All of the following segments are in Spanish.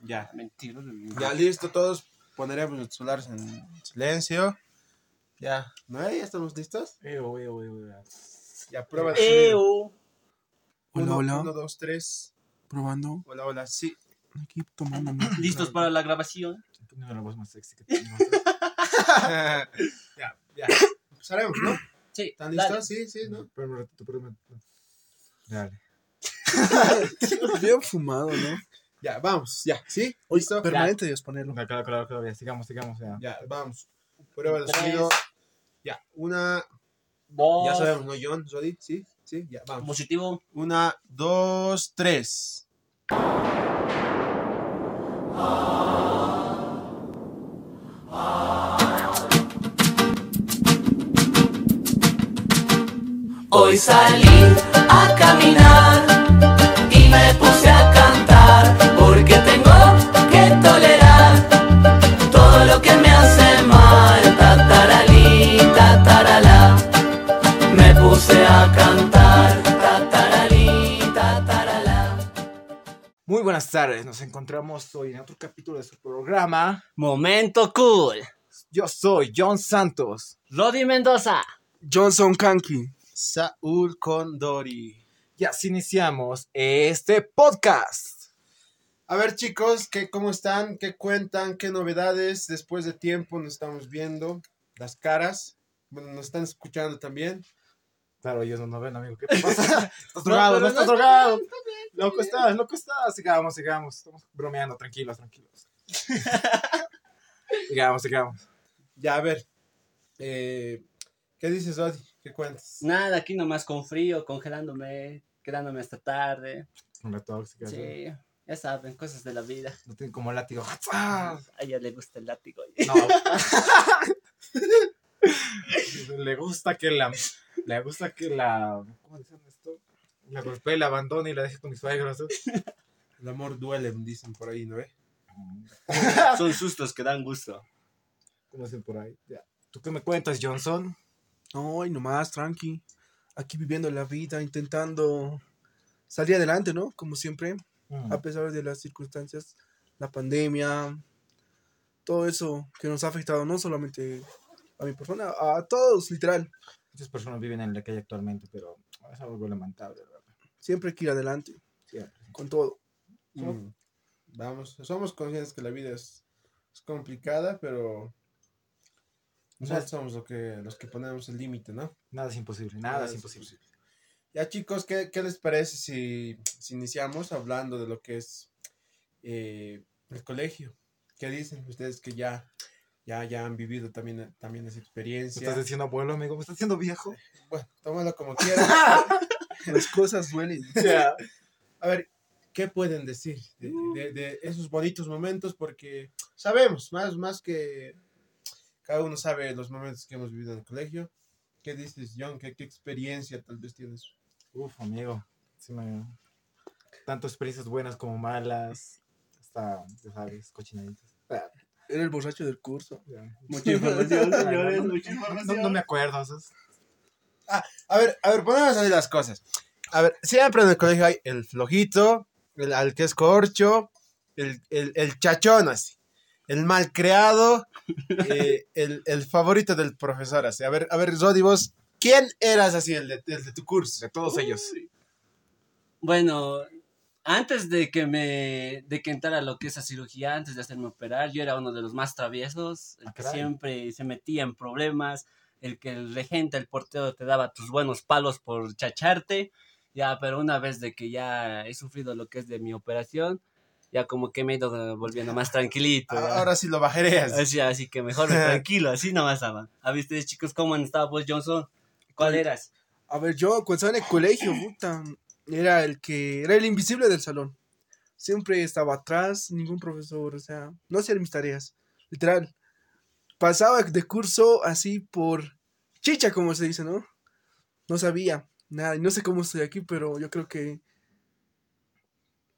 Ya. Mentira. Ya listo, todos pondremos los celulares en silencio. Ya, ¿no? ¿Ya estamos listos? Eo, eo, eo, eo. Ya, prueba sonido. Eo. Hola, Uno, hola. Uno, dos, tres. Probando. Hola, hola, sí. Aquí tomando. ¿Listos para la grabación? Tengo la voz más sexy que tengo. ya, ya. Empezaremos, ¿no? Sí. ¿Están dale. listos? Sí, sí, ¿no? Espérame un ratito, espérame. Dale. Bien fumado, ¿no? Ya, vamos, ya, ¿sí? Oye, ¿Listo? permanente Dios ponerlo. Claro, claro, claro, claro, ya, sigamos, sigamos, ya. Ya, vamos. Prueba de Tres. sonido. Ya, una. Dos. Ya sabemos, ¿no, John? ¿Jody? Sí, sí, ya, vamos. Positivo. Una, dos, tres. Hoy salí a caminar y me puse buenas tardes, nos encontramos hoy en otro capítulo de su programa. Momento cool. Yo soy John Santos. Rodi Mendoza. Johnson Kanki. Saúl Condori. Y así iniciamos este podcast. A ver, chicos, ¿qué, ¿cómo están? ¿Qué cuentan? ¿Qué novedades? Después de tiempo nos estamos viendo las caras. Bueno, nos están escuchando también. Claro, ellos no nos ven, amigo. ¿Qué te pasa? Estás drogado, no, estás drogado. Loco estás, loco estás. Sigamos, sigamos. Estamos bromeando, tranquilos, tranquilos. sigamos, sigamos. Ya, a ver. eh, ¿Qué dices, Odi? ¿Qué cuentas? Nada, aquí nomás con frío, congelándome, quedándome hasta tarde. Con la tóxica. ¿sí? Sí, ya saben, cosas de la vida. No tienen como látigo. ¡Ah! A ella le gusta el látigo. No. le gusta que la. Le gusta que la. ¿Cómo dicen esto? La golpee, la abandone y la deje con mis suegros. ¿eh? El amor duele, dicen por ahí, ¿no? ve? Son sustos que dan gusto. ¿Cómo dicen por ahí? Ya. ¿Tú qué me cuentas, Johnson? No, y nomás, tranqui. Aquí viviendo la vida, intentando salir adelante, ¿no? Como siempre, Mm. a pesar de las circunstancias, la pandemia, todo eso que nos ha afectado, no solamente a mi persona, a todos, literal. Muchas personas viven en la calle actualmente, pero es algo lamentable, ¿verdad? Siempre hay que ir adelante, Siempre. con todo. Mm. Vamos, somos conscientes que la vida es, es complicada, pero nosotros somos lo que, los que ponemos el límite, ¿no? Nada es imposible, nada, es imposible. Ya chicos, ¿qué, qué les parece si, si iniciamos hablando de lo que es eh, el colegio? ¿Qué dicen ustedes que ya, ya, ya han vivido también, también esa ¿Me experiencia? estás diciendo abuelo, amigo? ¿Me estás diciendo viejo? Bueno, tómalo como quieras. Las cosas duelen. A ver, ¿qué pueden decir de, de- de esos bonitos momentos? Porque sabemos, más, más que cada uno sabe los momentos que hemos vivido en el colegio. ¿Qué dices, John? ¿Qué, qué experiencia tal vez tienes? Uf, amigo. Sí me... Tanto experiencias buenas como malas. Hasta, ya sabes, cochinaditas. Era el borracho del curso. Ya. Mucha información, señores, no, mucha información. no me acuerdo. ¿sabes? A ver, a ver, ponemos así las cosas. A ver, siempre en el colegio hay el flojito, el al que es corcho, el, el, el chachón así, el mal creado, eh, el, el favorito del profesor así. A ver, a ver, Rodi, vos, ¿quién eras así, el de, el de tu curso? De todos ellos. Bueno, antes de que me de que entrara lo que es la cirugía, antes de hacerme operar, yo era uno de los más traviesos, el Ah, que caray. siempre se metía en problemas, el que el regente, el portero te daba tus buenos palos por chacharte. Ya, pero una vez de que ya he sufrido lo que es de mi operación, ya como que me he ido volviendo más tranquilito. ya. Ahora sí lo bajarías. Así, así que mejor tranquilo, así nomás estaba. ¿Ha visto chicos cómo han estado Paul Johnson? ¿Cuál eras? A ver, yo cuando estaba en el colegio, puta, era el que era el invisible del salón. Siempre estaba atrás, ningún profesor, o sea, no hacía mis tareas. Literal. Pasaba de curso así por chicha, como se dice, ¿no? No sabía nada, y no sé cómo estoy aquí, pero yo creo que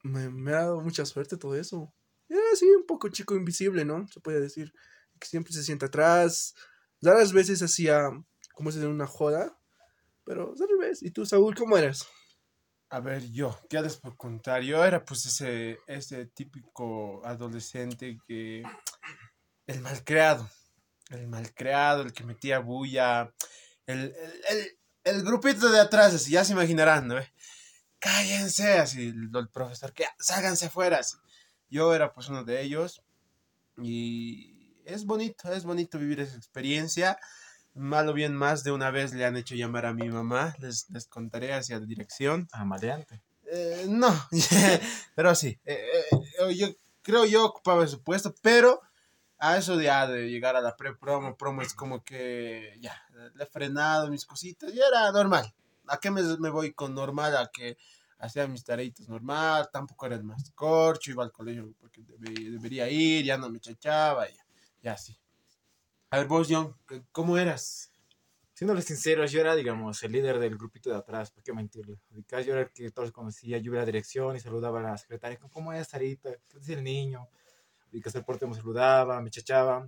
me, ha dado mucha suerte todo eso. Era así un poco chico invisible, ¿no? Se puede decir. Que siempre se sienta atrás. Raras veces hacía, como se dice, una joda. Pero al revés. ¿Y tú, Saúl, cómo eras? A ver, yo, ¿qué les puedo contar? Yo era pues ese, ese típico adolescente que... El malcriado. El malcriado, el que metía bulla. El, el, el, grupito de atrás, así, ya se imaginarán, ¿no? Cállense, así, el, el profesor, que ságanse afuera. así. Yo era pues uno de ellos. Y es bonito, es bonito vivir esa experiencia. Mal o bien más de una vez le han hecho llamar a mi mamá. Les, les contaré hacia la dirección. Ah, maleante. Eh, no, pero sí. eh, eh, yo creo yo ocupaba ese puesto, pero a eso de, ya de llegar a la pre-promo, promo es como que ya, le he frenado mis cositas y era normal. ¿A qué me, me voy con normal? A que hacía mis tareitas normal, tampoco era el más corcho, iba al colegio porque debe- debería ir, ya no me chachaba, y ya, ya sí. A ver, vos, John, ¿cómo eras? Siéndoles sinceros, yo era, digamos, el líder del grupito de atrás, ¿por qué mentirle? Ubicás, yo era el que todos conocía, yo iba a la dirección y saludaba a la secretaria, ¿cómo es, Sarita? ¿Qué dice el niño? Ubicás, el porte me saludaba, me chachaba.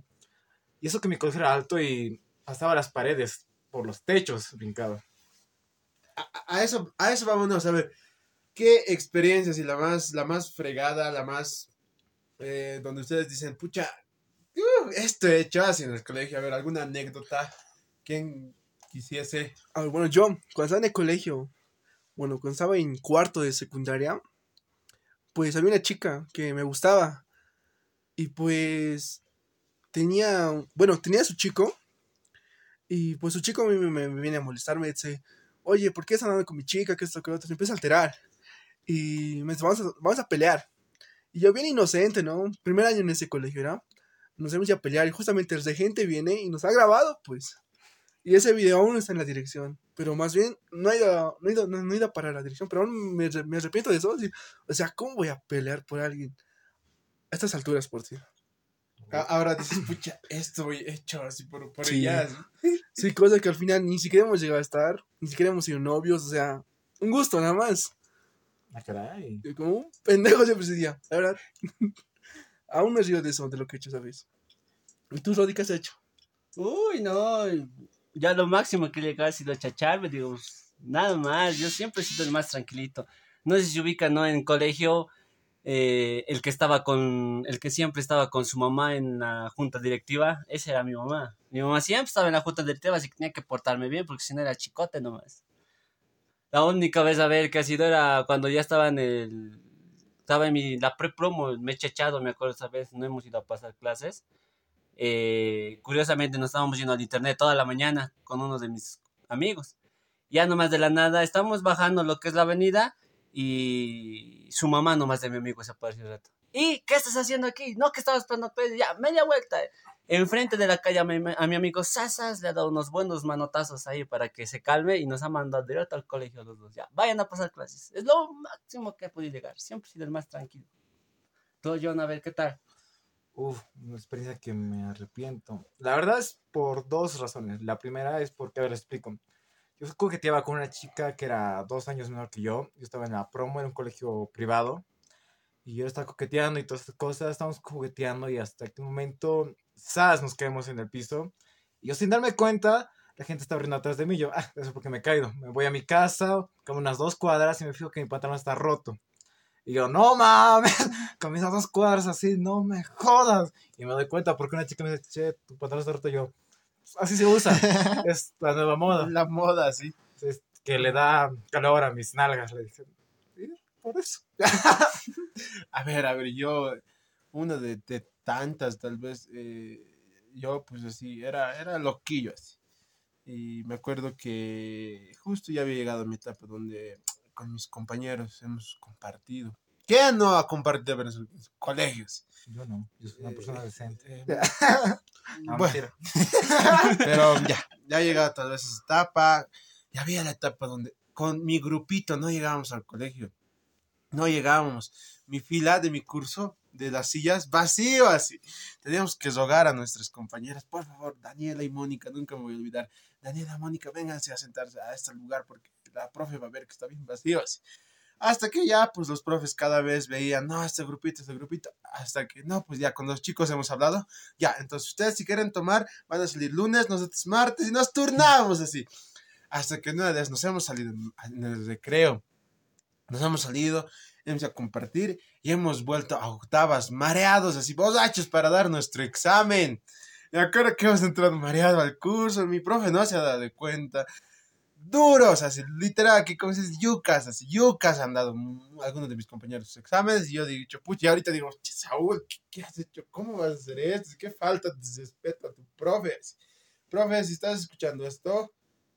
Y eso que mi colegio era alto y pasaba las paredes, por los techos, brincaba. a, a eso, a eso vámonos, a ver, ¿qué experiencias y la más, la más fregada, la más, eh, donde ustedes dicen, pucha, uh, esto he hecho así en el colegio, a ver, alguna anécdota, ¿quién quisiese? Ah, bueno, yo, cuando estaba en el colegio, bueno, cuando estaba en cuarto de secundaria, pues había una chica que me gustaba. Y pues tenía, bueno, tenía su chico. Y pues su chico me, me- me viene a molestar, me dice, oye, ¿por qué estás andando con mi chica? Que esto, que otro. Se empieza a alterar. Y me dice, vamos a, vamos a pelear. Y yo bien inocente, ¿no? Primer año en ese colegio, ¿era? Nos hemos ido a pelear y justamente el regente viene y nos ha grabado, pues. Y ese video aún está en la dirección. Pero más bien, no ha ido, no ha ido, no, no ha ido para la dirección. Pero aún me, me arrepiento de eso. O sea, ¿cómo voy a pelear por alguien? A estas alturas, por. A- Ahora dices, pucha, esto he hecho así por, por Sí. ella. así. Sí, cosa que al final ni siquiera hemos llegado a estar. Ni siquiera hemos sido novios. O sea, un gusto nada más. Ah, caray. Como un pendejo siempre decía. La verdad. aún me río de eso, de lo que he hecho, ¿sabes? ¿Y tú, Rodi, qué has hecho? Uy, no. Ya lo máximo que llegar ha sido chacharme, digo, nada más. Yo siempre he sido el más tranquilito. No sé si se ubica, ¿no? En colegio, eh, el que estaba con, el que siempre estaba con su mamá en la junta directiva, esa era mi mamá. Mi mamá siempre estaba en la junta directiva, así que tenía que portarme bien, porque si no era chicote nomás. La única vez a ver que ha sido era cuando ya estaba en el, estaba en mi, la pre-promo, me he chachado, me acuerdo esa vez, no hemos ido a pasar clases eh, curiosamente nos estábamos yendo al internet toda la mañana con uno de mis amigos. Ya nomás de la nada, estamos bajando lo que es la avenida y su mamá nomás de mi amigo se apareció un rato. ¿Y qué estás haciendo aquí? No, que estaba esperando ya, media vuelta. Enfrente de la calle a mi, a mi amigo Sasas le ha dado unos buenos manotazos ahí para que se calme y nos ha mandado directo al colegio los dos. Ya, vayan a pasar clases. Es lo máximo que he podido llegar. Siempre he sido el más tranquilo. Tú, John, a ver, ¿qué tal? Uf, una experiencia que me arrepiento. La verdad es por dos razones. La primera es porque, a ver, les explico. Yo coqueteaba con una chica que era dos años menor que yo. Yo estaba en la promo en un colegio privado. Y yo estaba coqueteando y todas estas cosas. Estábamos jugueteando y hasta un momento, ¡zas! nos caemos en el piso. Y yo sin darme cuenta, la gente estaba riendo atrás de mí. Yo, ah, eso es porque me he caído. Me voy a mi casa, como unas dos cuadras y me fijo que mi pantalón está roto. Y yo, no mames, con mis dos cuadras así, no me jodas. Y me doy cuenta porque una chica me dice, che, tu pantalón está roto. Y yo, así se usa, es la nueva moda. La moda, sí. Es que le da calor a mis nalgas. Le dije, "Sí, por eso. A ver, a ver, yo, una de, de tantas, tal vez, eh, yo pues así, era, era loquillo así. Y me acuerdo que justo ya había llegado a mi etapa donde con mis compañeros hemos compartido. ¿Quién no ha compartido en sus sus colegios? Yo no, yo soy una persona decente. Eh, No, bueno, mentira. pero ya, ya ha llegado tal vez esa etapa. Ya había la etapa donde con mi grupito no llegábamos al colegio. No llegábamos. Mi fila de mi curso de las sillas vacío así. Teníamos que rogar a nuestras compañeras, por favor, Daniela y Mónica, nunca me voy a olvidar. Daniela, Mónica, vénganse a sentarse a este lugar porque la profe va a ver que está bien vacío así. Hasta que ya, pues los profes cada vez veían, no, este grupito, este grupito. Hasta que, no, pues ya con los chicos hemos hablado. Ya, entonces ustedes si quieren tomar, van a salir lunes, nosotros martes y nos turnamos así. Hasta que una vez nos hemos salido en- el recreo. Nos hemos salido, hemos a compartir y hemos vuelto a octavas, mareados, así, borrachos para dar nuestro examen. Me acuerdo que hemos entrado mareado al curso, mi profe no se ha dado cuenta. Duros, así, literal, aquí como dices, yucas, así, yucas han dado algunos de mis compañeros sus exámenes y yo he dicho, pucha, y ahorita digo, "Che, Saúl, ¿qué, has hecho? ¿Cómo vas a hacer esto? ¿Qué falta de respeto a tu profe? Así, Profe, si estás escuchando esto,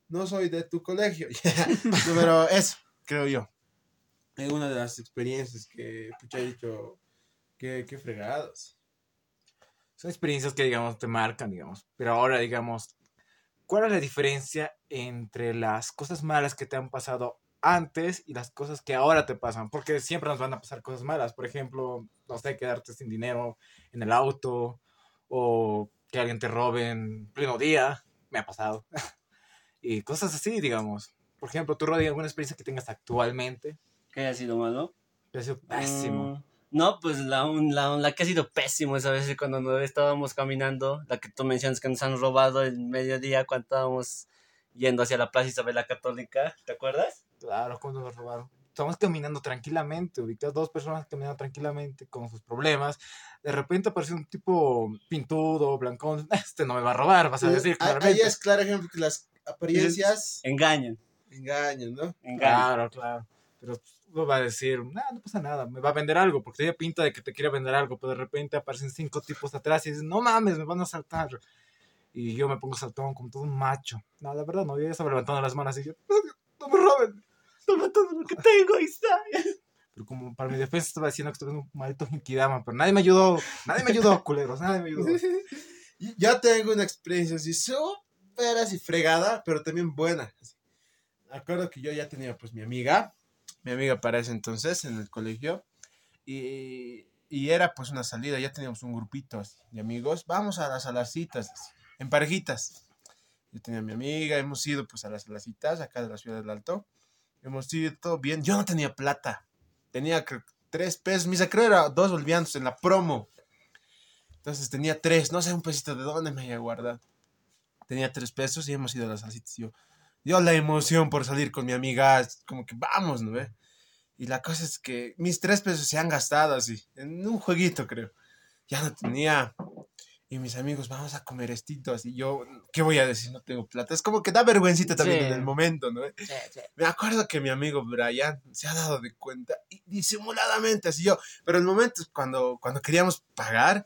no soy de tu colegio. Pero eso, creo yo. Es una de las experiencias que, pucha, he dicho, qué, qué fregados. Son experiencias que, digamos, te marcan, digamos. Pero ahora, digamos, ¿cuál es la diferencia entre las cosas malas que te han pasado antes y las cosas que ahora te pasan? Porque siempre nos van a pasar cosas malas. Por ejemplo, no sé, quedarte sin dinero en el auto o que alguien te robe en pleno día. Me ha pasado. y cosas así, digamos. Por ejemplo, tú, Rodi, alguna experiencia que tengas actualmente. ¿Qué haya sido malo? Que ha sido pésimo. Mm, no, pues la, un- la, la que ha sido pésimo esa vez cuando nos estábamos caminando, la que tú mencionas que nos han robado el mediodía cuando estábamos yendo hacia la Plaza Isabel la Católica, ¿te acuerdas? Claro, cuando nos robaron. Estamos caminando tranquilamente, ubicas dos personas caminando tranquilamente con sus problemas. De repente apareció un tipo pintudo, blancón. Este no me va a robar, vas a decir Ahí- Ahí claramente. es claro ejemplo que las apariencias Engañan, engañan, ¿no? engañan. Claro, claro. Pero va a decir, "Nah, no pasa nada, me va a vender algo, porque tiene pinta de que te quiere vender algo, pero de repente aparecen cinco tipos atrás y dices, no mames, me van a saltar. Y yo me pongo saltón como todo un macho. No, la verdad, no, yo ya estaba levantando las manos y yo, no me roben, toma todo lo que tengo, ahí está. Pero como para mi defensa estaba diciendo que estoy en un maldito Genkidama, pero nadie me ayudó, nadie me ayudó, culeros, nadie me ayudó. Y Yo tengo una experiencia así súper así fregada, pero también buena. acuerdo que yo ya tenía pues mi amiga, mi amiga para ese entonces en el colegio, y, y era pues una salida, ya teníamos un grupito de amigos, vamos a las salacitas, así, en parejitas. Yo tenía a mi amiga, hemos ido pues a las salacitas acá de la ciudad del Alto, hemos ido todo bien, yo no tenía plata, tenía tres pesos, mi creo era dos bolivianos en la promo. Entonces tenía tres, no sé un pesito de dónde me había guardado. Tenía tres pesos y hemos ido a las salsitas. y Yo, yo la emoción por salir con mi amiga, como que vamos, ¿no ve? Y la cosa es que mis tres pesos se han gastado así, en un jueguito creo. Ya no tenía. Y mis amigos, vamos a comer estito así. Yo, ¿qué voy a decir? No tengo plata. Es como que da vergüencita también Sí. en el momento, ¿no? ve? Me acuerdo que mi amigo Brian se ha dado de cuenta y disimuladamente, así yo, pero el momento es cuando, cuando queríamos pagar,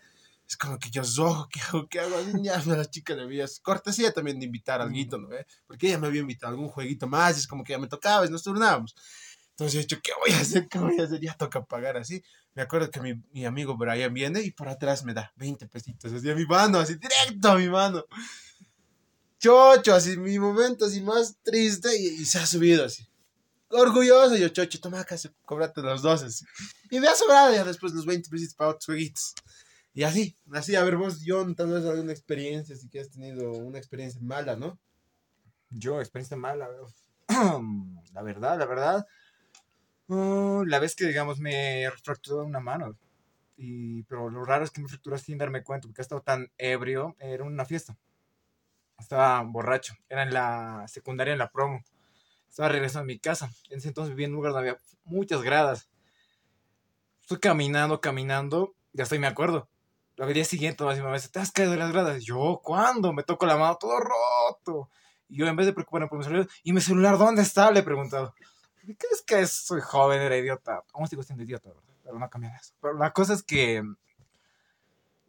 es como que yo, "Zo, ¿qué hago? ¿Qué hago? Así, Ya a la chica le había cortesía también de invitar algo, ¿no? ve? Porque ella me había invitado a algún jueguito más y es como que ya me tocaba y nos turnábamos. Entonces yo he dicho, ¿qué voy a hacer? ¿Qué voy a hacer? Ya toca pagar así. Me acuerdo que mi, mi amigo Brian viene y por atrás me da 20 pesitos, así a mi mano, así directo a mi mano. Chocho, así mi momento así más triste y, y se ha subido así. Orgulloso, yo, Chocho, toma acá, cóbrate los dos así. Y me ha sobrado ya después los 20 pesitos para otros jueguitos. Y así, así, a ver vos, John, tal vez alguna experiencia, si que has tenido una experiencia mala, ¿no? Yo, experiencia mala, la verdad, la verdad. uh, la vez que, digamos, me fracturó una mano. Y, pero lo raro es que me fracturó sin darme cuenta, porque estaba tan ebrio. Era una fiesta. Estaba borracho. Era en la secundaria, en la promo. Estaba regresando a mi casa. En ese entonces vivía en un lugar donde había muchas gradas. Estoy caminando, caminando. Ya estoy, me acuerdo. Al día siguiente, así me dice, ¿te has caído de las gradas? Yo, ¿cuándo? Me toco la mano todo roto. Y yo, en vez de preocuparme por mi celular, ¿y mi celular dónde está? Le he preguntado. ¿Qué crees que es? soy joven, era idiota? Aún sigo siendo idiota, ¿verdad? Pero no cambian eso. Pero la cosa es que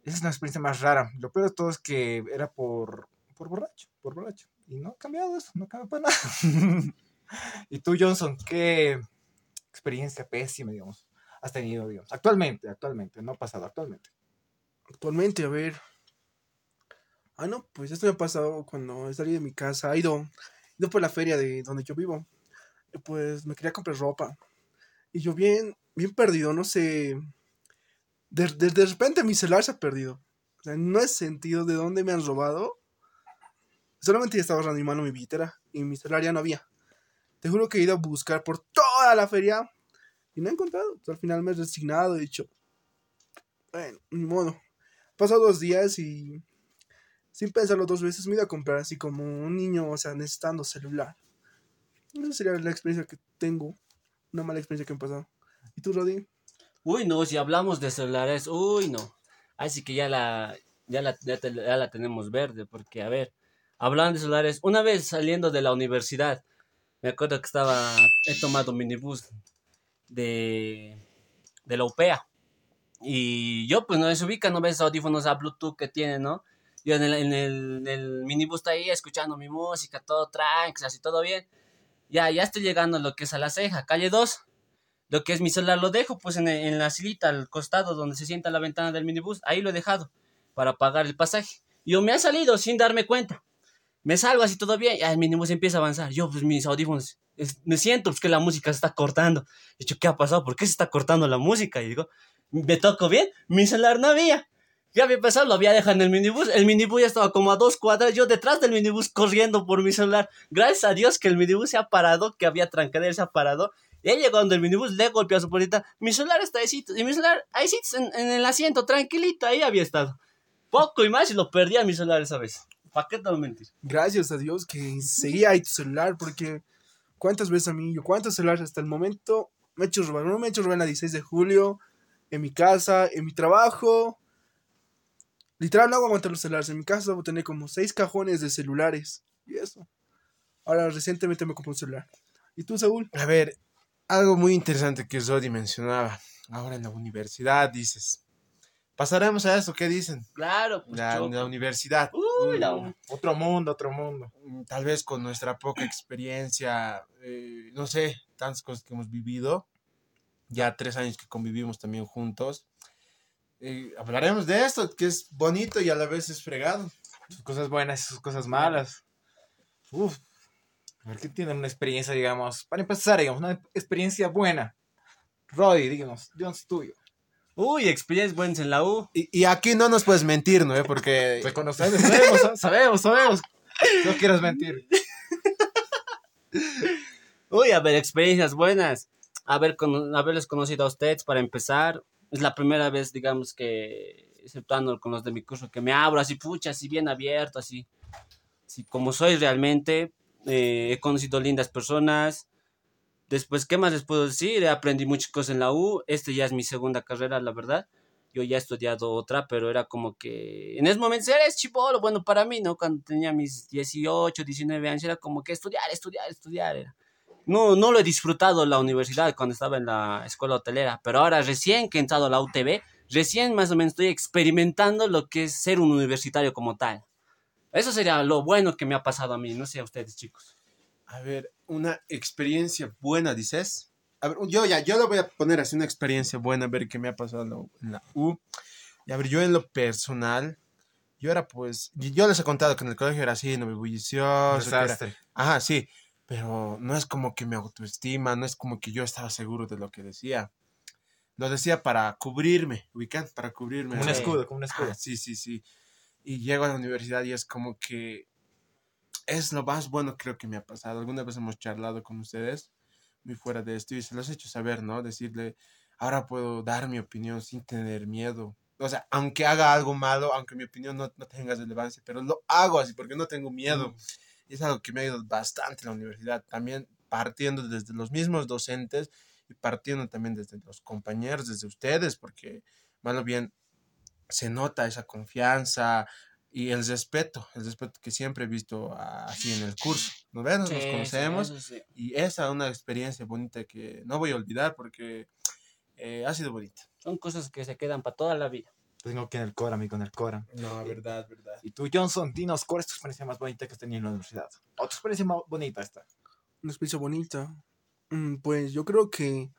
esa es una experiencia más rara. Lo peor de todo es que era por, por borracho, por borracho. Y no ha cambiado eso, no cambia para nada. y tú, Johnson, ¿qué experiencia pésima, digamos, has tenido, digamos? Actualmente, actualmente, no pasado, actualmente. Actualmente, a ver. Ah, no, pues esto me ha pasado cuando salí de mi casa. He ido, he ido por la feria de donde yo vivo. Pues me quería comprar ropa. Y yo bien, bien perdido, no sé. De, de, repente mi celular se ha perdido. O sea, no he sentido de dónde me han robado. Solamente estaba agarrando mi mano mi billetera y mi celular ya no había. Te juro que he ido a buscar por toda la feria y no he encontrado. Al final me he resignado y he dicho, bueno, ni modo. Pasado dos días y sin pensarlo dos veces me ido a comprar así como un niño, o sea, necesitando celular. Esa sería la experiencia que tengo. una mala experiencia que me pasó. ¿Y tú, Rodi? Uy, no, si hablamos de celulares, uy, no. Así que ya la, ya la, ya la tenemos verde, porque, a ver, hablando de celulares, una vez saliendo de la universidad, me acuerdo que estaba, he tomado minibús de, de la UPEA. Y yo, pues, no se ubica, no ves audífonos a Bluetooth que tiene, ¿no? Yo en el, en el, en el minibús está ahí escuchando mi música, todo tranquilo, así todo bien. Ya, ya estoy llegando a lo que es a la ceja, calle 2 lo que es mi celular lo dejo pues en, en la silita al costado donde se sienta la ventana del minibús, ahí lo he dejado para pagar el pasaje. Yo me ha salido sin darme cuenta. Me salgo así todo bien, ya el minibús empieza a avanzar. Yo pues mis audífonos, es- me siento pues que la música se está cortando. Y yo, ¿qué ha pasado? ¿Por qué se está cortando la música? Y digo, me toco bien, mi celular no había. Ya había pasado, lo había dejado en el minibús. El minibús ya estaba como a dos cuadras. Yo detrás del minibús corriendo por mi celular. Gracias a Dios que el minibús se ha parado, que había trancadera, se ha parado. Y ahí llegó donde el minibús le golpeó a su puerta. Mi celular está ahí, y mi celular ahí en, en el asiento, tranquilito, ahí había estado. Poco y más y lo perdí a mi celular esa vez. ¿Para qué te voy a mentir? Gracias a Dios que seguía ahí tu celular, porque cuántas veces a mí, yo cuántos celulares hasta el momento me he hecho robar. No me he hecho robar en la 16 de julio, en mi casa, en mi trabajo. Literal, no hago aguantar los celulares. En mi casa debo tener como seis cajones de celulares. Y eso. Ahora, recientemente me compré un celular. ¿Y tú, Saúl? A ver, algo muy interesante que Zodi mencionaba. Ahora en la universidad dices. Pasaremos a eso, ¿qué dicen? Claro, pues La, universidad. Uy, la- Otro mundo, otro mundo. mm, Tal vez con nuestra poca experiencia, eh, no sé, tantas cosas que hemos vivido. Ya tres años que convivimos también juntos. Eh, hablaremos de esto, que es bonito y a la vez es fregado. Sus cosas buenas y sus cosas malas. Uf. A ver, ¿qué tiene una experiencia, digamos? Para empezar, digamos, una experiencia buena. Roddy, digamos, Jones tuyo. Uy, experiencias buenas en la U. Y, y aquí no nos puedes mentir, ¿no? Porque Reconocemos, sabemos, ¿ah? sabemos, sabemos. No quieras mentir. Uy, a ver, experiencias buenas. Haber cono- haberles conocido a ustedes para empezar. Es la primera vez, digamos, que, exceptuando con los de mi curso, que me abro así, pucha, así bien abierto, así. Así como soy realmente. Eh, he conocido lindas personas. Después, ¿qué más les puedo decir? Aprendí muchas cosas en la U. Este ya es mi segunda carrera, la verdad. Yo ya he estudiado otra, pero era como que en ese momento eres chivolo, bueno, para mí, ¿no? Cuando tenía mis 18, 19 años, era como que estudiar, estudiar, estudiar. Era. No, no lo he disfrutado la universidad cuando estaba en la escuela hotelera, pero ahora recién que he entrado a la UTB, recién más o menos estoy experimentando lo que es ser un universitario como tal. Eso sería lo bueno que me ha pasado a mí, no sé a ustedes, chicos. A ver, una experiencia buena, dices. A ver, yo ya, yo lo voy a poner así, una experiencia buena, a ver qué me ha pasado en la, U. Y a ver, yo en lo personal, yo era pues, yo les he contado que en el colegio era así, no me bullicioso. Desastre. Ajá, sí, pero no es como que mi autoestima, no es como que yo estaba seguro de lo que decía. Lo decía para cubrirme, ubican, para cubrirme. Como un escudo, como un escudo. sí, sí, sí. Y llego a la universidad y es como que es lo más bueno creo que me ha pasado. Alguna vez hemos charlado con ustedes, muy fuera de esto, y se los he hecho saber, ¿no? Decirle, ahora puedo dar mi opinión sin tener miedo. O sea, aunque haga algo malo, aunque mi opinión no, no tenga relevancia, pero lo hago así porque no tengo miedo. Y es algo que me ha ido bastante en la universidad. También partiendo desde los mismos docentes y partiendo también desde los compañeros, desde ustedes, porque mal o bien se nota esa confianza y el respeto, el respeto que siempre he visto así en el curso. ¿No ves? Nos Sí, sí, conocemos eso sí. y esa es una experiencia bonita que no voy a olvidar porque eh, ha sido bonita. Son cosas que se quedan para toda la vida. Tengo que en el Cora, amigo, en el Cora. No, verdad, verdad. Y tú, Johnson, dinos, ¿cuál es tu experiencia más bonita que has tenido en la universidad? ¿O tu experiencia más bonita esta? Una experiencia bonita. Mm, Pues yo creo que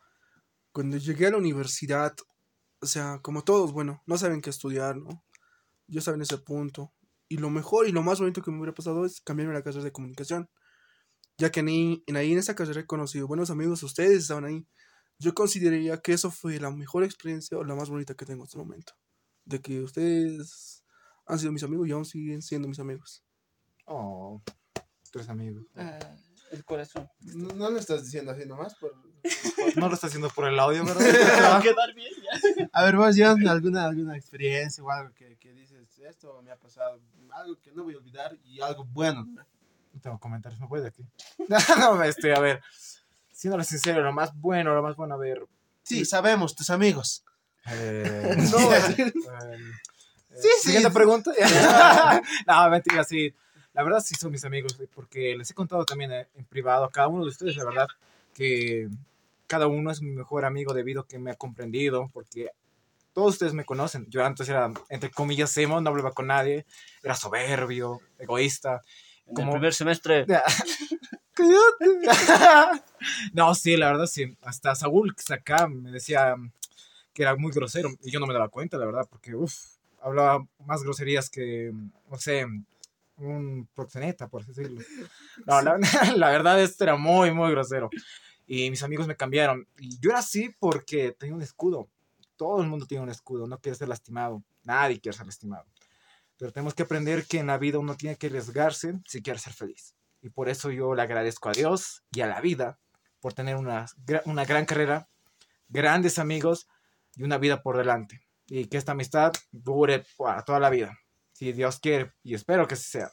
cuando llegué a la universidad, o sea, como todos, bueno, no saben qué estudiar, ¿no? Yo estaba en ese punto. Y lo mejor y lo más bonito que me hubiera pasado es cambiarme a la carrera de comunicación. Ya que en ahí, en ahí en esa carrera he conocido buenos amigos, ustedes estaban ahí. Yo consideraría que eso fue la mejor experiencia o la más bonita que tengo hasta el momento. De que ustedes han sido mis amigos y aún siguen siendo mis amigos. Oh, tres amigos. el corazón. No, no lo estás diciendo así nomás. Por... No lo está haciendo por el audio, Va a ¿verdad? quedar bien ya. A ver, vos, John, alguna, alguna experiencia o algo que, que dices, esto me ha pasado, algo que no voy a olvidar y algo bueno. ¿no? No tengo comentarios, me voy de aquí. no, este, a ver. siendo sincero, lo más bueno, lo más bueno, a ver. Sí, sabemos, tus amigos. eh, No, eh, Sí, sí. Siguiente pregunta. no, mentira, sí. La verdad sí son mis amigos, porque les he contado también eh, en privado a cada uno de ustedes, la verdad, que cada uno es mi mejor amigo debido a que me ha comprendido, porque todos ustedes me conocen. Yo antes era, entre comillas, emo, no hablaba con nadie, era soberbio, egoísta. En Como- el primer semestre. No, sí, la verdad sí. Hasta Saúl, que está acá, me decía que era muy grosero y yo no me daba cuenta, la verdad, porque uff, hablaba más groserías que, no sé, un proxeneta, por así decirlo. No, la, la verdad, esto era muy, muy grosero. Y mis amigos me cambiaron. Y yo era así porque tenía un escudo. Todo el mundo tiene un escudo, no quiere ser lastimado. Nadie quiere ser lastimado. Pero tenemos que aprender que en la vida uno tiene que arriesgarse si quiere ser feliz. Y por eso yo le agradezco a Dios y a la vida por tener una, una gran carrera, grandes amigos y una vida por delante. Y que esta amistad dure para toda la vida. Si Dios quiere, y espero que así sea.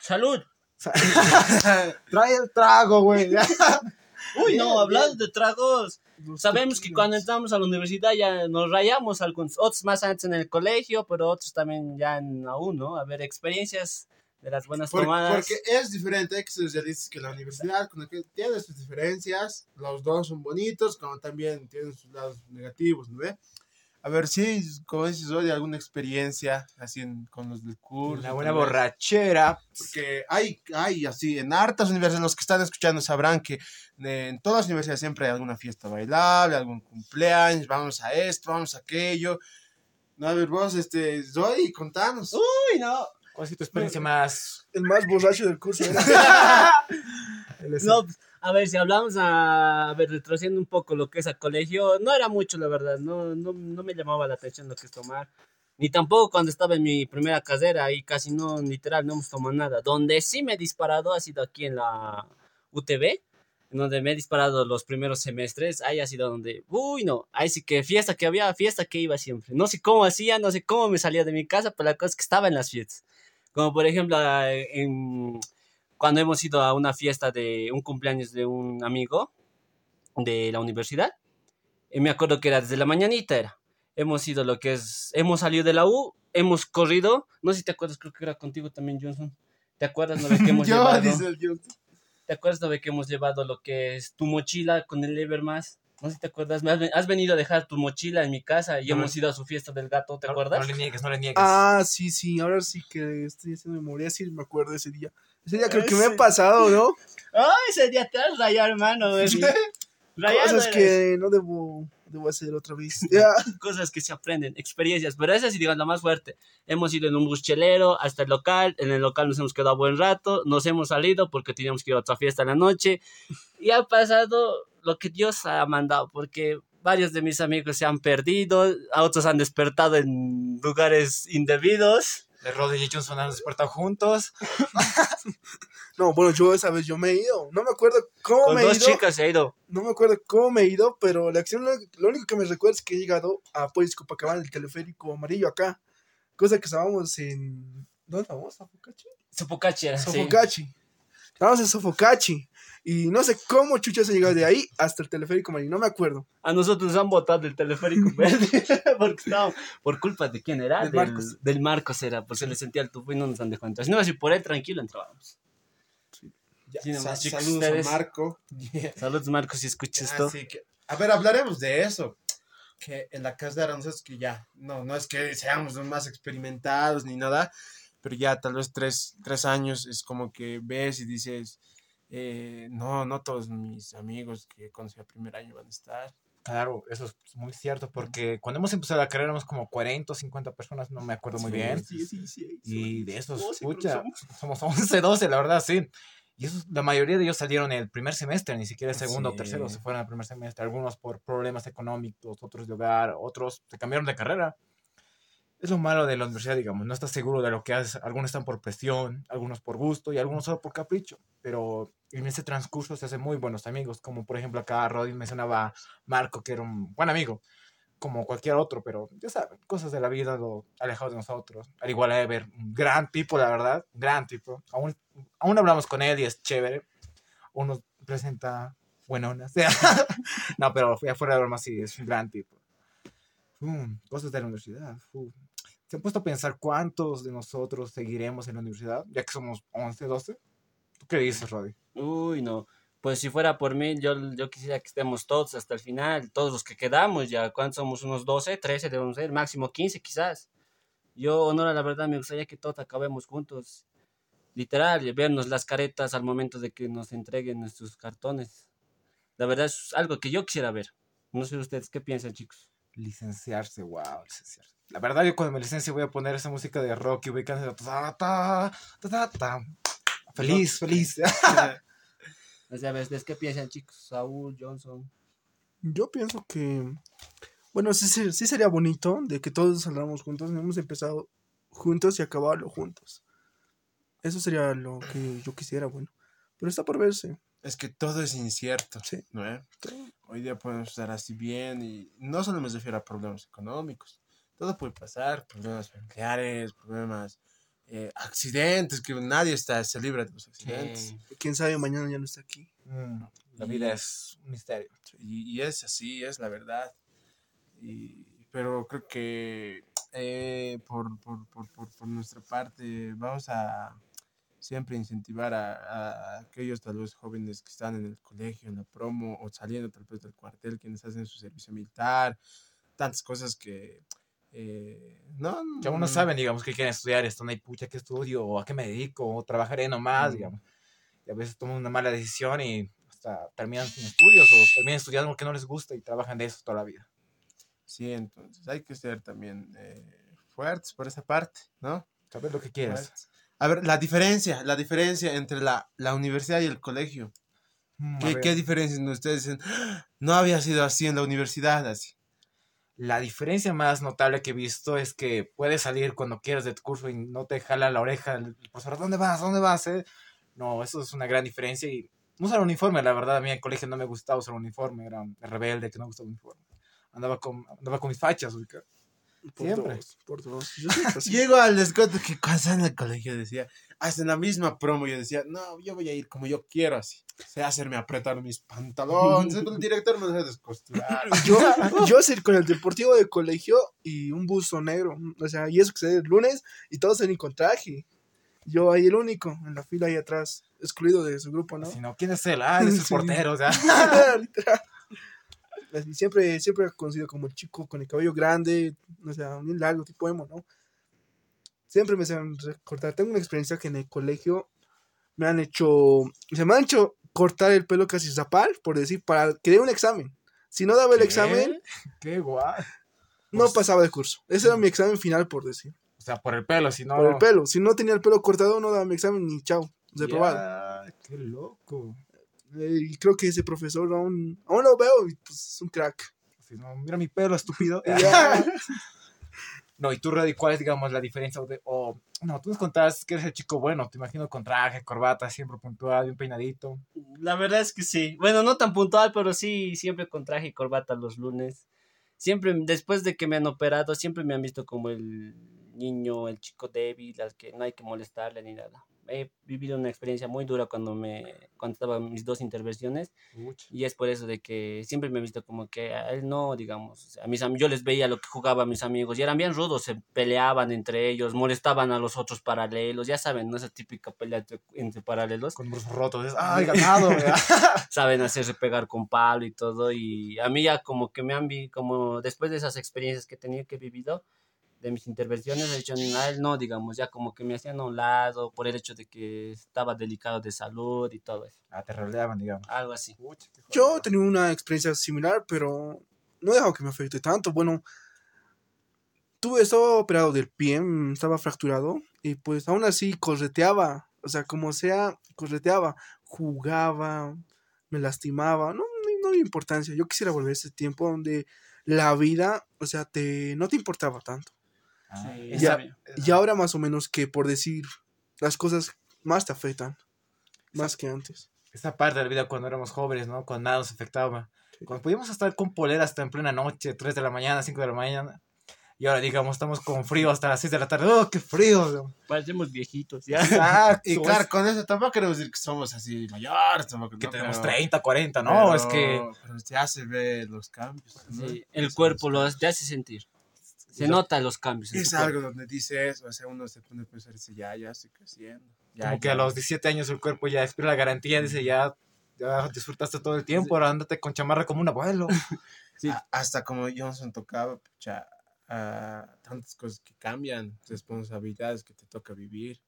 ¡Salud! Trae el trago, güey. Uy, no, hablando de tragos. Sabemos que cuando entramos a la universidad ya nos rayamos algunos, otros más antes en el colegio, pero otros también ya en aún, ¿no? A ver, experiencias de las buenas Por- tomadas. porque es diferente, hay que ser realistas que la universidad, tiene sus diferencias, los dos son bonitos, como también tienen sus lados negativos, ¿no ve? A ver, sí, como dices, hoy alguna experiencia así en- con los del curso. Una buena borrachera. Porque hay, hay así, en hartas universidades, los que están escuchando sabrán que eh, en todas las universidades siempre hay alguna fiesta bailable, algún cumpleaños, vamos a esto, vamos a aquello. No, a ver, vos, este, Zoe, contanos. Uy, no. ¿Cuál sido tu experiencia más? El más borracho del curso. No, pues, a ver, si hablamos a, a ver, retrocediendo un poco lo que es a colegio, no era mucho, la verdad, no, no, no me llamaba la atención lo que es tomar. Ni tampoco cuando estaba en mi primera carrera, ahí casi no, literal, no hemos tomado nada. Donde sí me he disparado ha sido aquí en la UTV, en donde me he disparado los primeros semestres, ahí ha sido donde, uy, no, ahí sí que fiesta que había, fiesta que iba siempre. No sé cómo hacía, no sé cómo me salía de mi casa, pero la cosa es que estaba en las fiestas. Como por ejemplo, en, cuando hemos ido a una fiesta de un cumpleaños de un amigo de la universidad, y me acuerdo que era desde la mañanita era. Hemos ido lo que es, hemos salido de la U, hemos corrido, no sé si te acuerdas, creo que era contigo también, Johnson. ¿Te acuerdas, no que hemos Yo, llevado? dice el Dios. ¿Te acuerdas, no ves que hemos llevado lo que es tu mochila con el Evermas? No sé si te acuerdas, has, ven- has venido a dejar tu mochila en mi casa y No, hemos ido a su fiesta del gato, ¿te No- acuerdas? No le niegues, no le niegues. Ah, sí, sí, ahora sí que estoy haciendo memoria, sí me acuerdo de ese día. Ese día creo que me he pasado, ¿no? ¡Ay, ese día te has rayado, hermano! Rayado Cosas eres. que no debo, debo hacer otra vez. Ya. cosas que se aprenden, experiencias, pero esa sí, digamos, la más fuerte. Hemos ido en un bus chelero hasta el local, en el local nos hemos quedado buen rato, nos hemos salido porque teníamos que ir a otra fiesta en la noche y ha pasado lo que Dios ha mandado, porque varios de mis amigos se han perdido, a otros han despertado en lugares indebidos. De Roddy y Johnson han despertado juntos. No, bueno, yo esa vez yo me he ido. No me acuerdo cómo Con me he dos ido. chicas se ha ido. No me acuerdo cómo me he ido, pero la acción, lo, único que me recuerdo es que he llegado a Pues Copacabana, el teleférico amarillo acá. Cosa que estábamos en. ¿Dónde estábamos? ¿Sofocachi? Sopocachi era, sí. Sofocachi. Estábamos en Sofocachi. Y no sé cómo chuchas he llegado de ahí hasta el teleférico amarillo. No me acuerdo. A nosotros nos han botado del teleférico verde porque estábamos, por culpa de quién era, Del del, Marcos. del Marcos era, porque se le sentía el tubo y no nos han dejado entrar. Si no, así por él tranquilo entrábamos. Ya, Sí, nomás, sa- chicos, saludos ustedes. a Marco. Saludos Marcos si escuchas esto. Así que, a ver, hablaremos de eso. Que en la carrera nosotros que ya, no, no es que seamos los más experimentados ni nada, pero ya tal vez tres, tres años es como que ves y dices, eh, no, no todos mis amigos que conocí al primer año van a estar. Claro, eso es muy cierto, porque cuando hemos empezado la carrera éramos como 40 o 50 personas, no me acuerdo muy bien. Sí, sí, sí. Y de esos, sí, pucha, somos- somos 11, 12, la verdad, sí. Y esos, la mayoría de ellos salieron el primer semestre, ni siquiera el segundo o Sí. tercero, se fueron al primer semestre. Algunos por problemas económicos, otros de hogar, otros se cambiaron de carrera. Es lo malo de la universidad, digamos, no estás seguro de lo que haces. Algunos están por presión, algunos por gusto y algunos solo por capricho. Pero en ese transcurso se hacen muy buenos amigos, como por ejemplo acá Rodin mencionaba a Marco, que era un buen amigo, como cualquier otro, pero ya saben, cosas de la vida lo alejado de nosotros. Al igual a Ever, un gran tipo, la verdad, un gran tipo. Aún, aún hablamos con él y es chévere. Uno presenta buenonas. no, pero fui afuera de broma, sí, es un gran tipo. Cosas de la universidad. ¿Se han puesto a pensar cuántos de nosotros seguiremos en la universidad? Ya que somos 11, 12. ¿Tú qué dices, Roddy? Uy, no. Pues si fuera por mí, yo, yo quisiera que estemos todos hasta el final, todos los que quedamos ya. ¿Cuántos somos? Unos 12, 13 debemos ser, máximo 15 quizás. Yo, honor la verdad, me gustaría que todos acabemos juntos. Literal, vernos las caretas al momento de que nos entreguen nuestros cartones. La verdad es algo que yo quisiera ver. No sé ustedes qué piensan, chicos. Licenciarse, wow, licenciarse. La verdad, yo cuando me licencie voy a poner esa música de rock y voy a cantar. ta, ta, ta, ta, ta. Feliz, feliz. O sea, ¿ustedes qué piensan, chicos? Saúl, Johnson. Yo pienso que, bueno, sí, sí, sí sería bonito de que todos salgamos juntos. Hemos empezado juntos y acabarlo juntos. Eso sería lo que yo quisiera, bueno. Pero está por verse. Es que todo es incierto, Sí. ¿no? eh? Hoy día podemos estar así bien y no solo me refiero a problemas económicos. Todo puede pasar, problemas familiares, problemas, eh, accidentes, que nadie está, se libra de los accidentes. Quién sabe, mañana ya no está aquí. Mm, La vida es un misterio. Y, y es así, es la verdad. Y, pero creo que eh, por, por, por, por, por nuestra parte vamos a siempre incentivar a, a aquellos tal vez jóvenes que están en el colegio, en la promo o saliendo tal vez del cuartel, quienes hacen su servicio militar, tantas cosas que... eh, no, Que aún no saben, digamos, que quieren estudiar, están ahí, pucha, ¿qué estudio? ¿O a qué me dedico? ¿O trabajaré nomás? Mm. Digamos. Y a veces toman una mala decisión y hasta terminan sin estudios o terminan estudiando porque no les gusta y trabajan de eso toda la vida. Sí, entonces hay que ser también eh, fuertes por esa parte, ¿no? Sabes lo que. Fuertes. A ver, la diferencia, la diferencia entre la, la universidad y el colegio. Mm, ¿Qué, qué diferencia en ustedes dicen? "Ah, No había sido así en la universidad, así. La diferencia más notable que he visto es que puedes salir cuando quieras de tu curso y no te jala la oreja el profesor, ¿dónde vas? ¿Dónde vas? eh?". No, eso es una gran diferencia y no usar uniforme, la verdad, a mí en el colegio no me gustaba usar uniforme, era un rebelde que no gustaba uniforme. Andaba con, andaba con mis fachas, ubica. Por Siempre. dos, por dos. Llego al descuento que cuando estaba en el colegio decía, hasta en la misma promo yo decía, no, yo voy a ir como yo quiero, así. O sea, hacerme apretar mis pantalones, el director me deja descosturar. Yo, yo ir con el deportivo de colegio y un buzo negro. O sea, y eso que se el lunes y todos en con traje. Yo ahí el único, en la fila ahí atrás, excluido de su grupo, ¿no? Si no, ¿quién es él? Ah, es el Sí. portero, o sea. Literal. Así, siempre, siempre he conocido como el chico con el cabello grande, o sea, bien largo, tipo emo, ¿no? Siempre me hacen cortar. Tengo una experiencia que en el colegio me han hecho, se me han hecho cortar el pelo casi zapal, por decir, para que dé un examen. Si no daba el ¿Qué? examen, Qué guay. no Pues- pasaba de curso. Ese era mi examen final, por decir. O sea, por el pelo, si no. Por el pelo. Si no tenía el pelo cortado, no daba mi examen ni chao. Reprobado. Ya, Qué loco. Eh, y creo que ese profesor aún, aún lo veo y pues es un crack. No, mira mi pelo, estúpido. No, y tú, Reddy, ¿cuál es, digamos, la diferencia? O, de- o- no, tú nos contabas que eres el chico bueno, te imagino con traje, corbata, siempre puntual, bien peinadito. La verdad es que sí. Bueno, no tan puntual, pero sí, siempre con traje y corbata los lunes. Siempre, después de que me han operado, siempre me han visto como el niño, el chico débil, al que no hay que molestarle ni nada. He vivido una experiencia muy dura cuando me en mis dos intervenciones y es por eso de que siempre me he visto como que a él no, digamos, a mis yo les veía lo que jugaban mis amigos y eran bien rudos, se peleaban entre ellos, molestaban a los otros paralelos, ya saben, ¿no? Esa típica pelea entre, paralelos Con brazos rotos. es, ¡Ay, ganado! saben hacerse pegar con palo y todo. Y a mí ya como que me han vi, como después de esas experiencias que tenía que he vivido, de mis intervenciones, he dicho, a él no, digamos, ya como que me hacían a un lado por el hecho de que estaba delicado de salud y todo eso. Ah, te rodeaban, digamos. Algo así. Yo he tenido una experiencia similar, pero no he dejado que me afecte tanto. Bueno, tuve, estaba operado del pie, mm, estaba fracturado, y pues aún así correteaba, o sea, como sea, correteaba, jugaba, me lastimaba, no, no, no había importancia. Yo quisiera volver a ese tiempo donde la vida, o sea, te, no te importaba tanto. Ah, Sí, esa- ya- Y ahora más o menos que por decir, las cosas más te afectan, más que antes. esa parte de la vida cuando éramos jóvenes, ¿no? Cuando nada nos afectaba. Cuando podíamos estar con polera hasta en plena noche, 3 de la mañana, 5 de la mañana. Y ahora, digamos, estamos con frío hasta las 6 de la tarde. ¡Oh, qué frío! Parecemos viejitos, ya. Exacto. Y claro, con eso tampoco queremos decir que somos así mayores, tampoco, que ¿no? tenemos Pero- 30, 40, no, pero- es que... Pero ya se ve los cambios. ¿no? Sí, el cuerpo lo te hace sentir. Se nota los cambios. Es cuerpo. algo donde dice eso, o sea, uno se pone a pensar, dice, ya, ya estoy creciendo. Ya, Como que ya. a los 17 años el cuerpo ya expira la garantía, dice, ya, ya disfrutaste todo el tiempo, ahora ándate con chamarra como un abuelo. Sí. A- hasta como Johnson tocaba, pucha, ah, tantas cosas que cambian, responsabilidades que te toca vivir.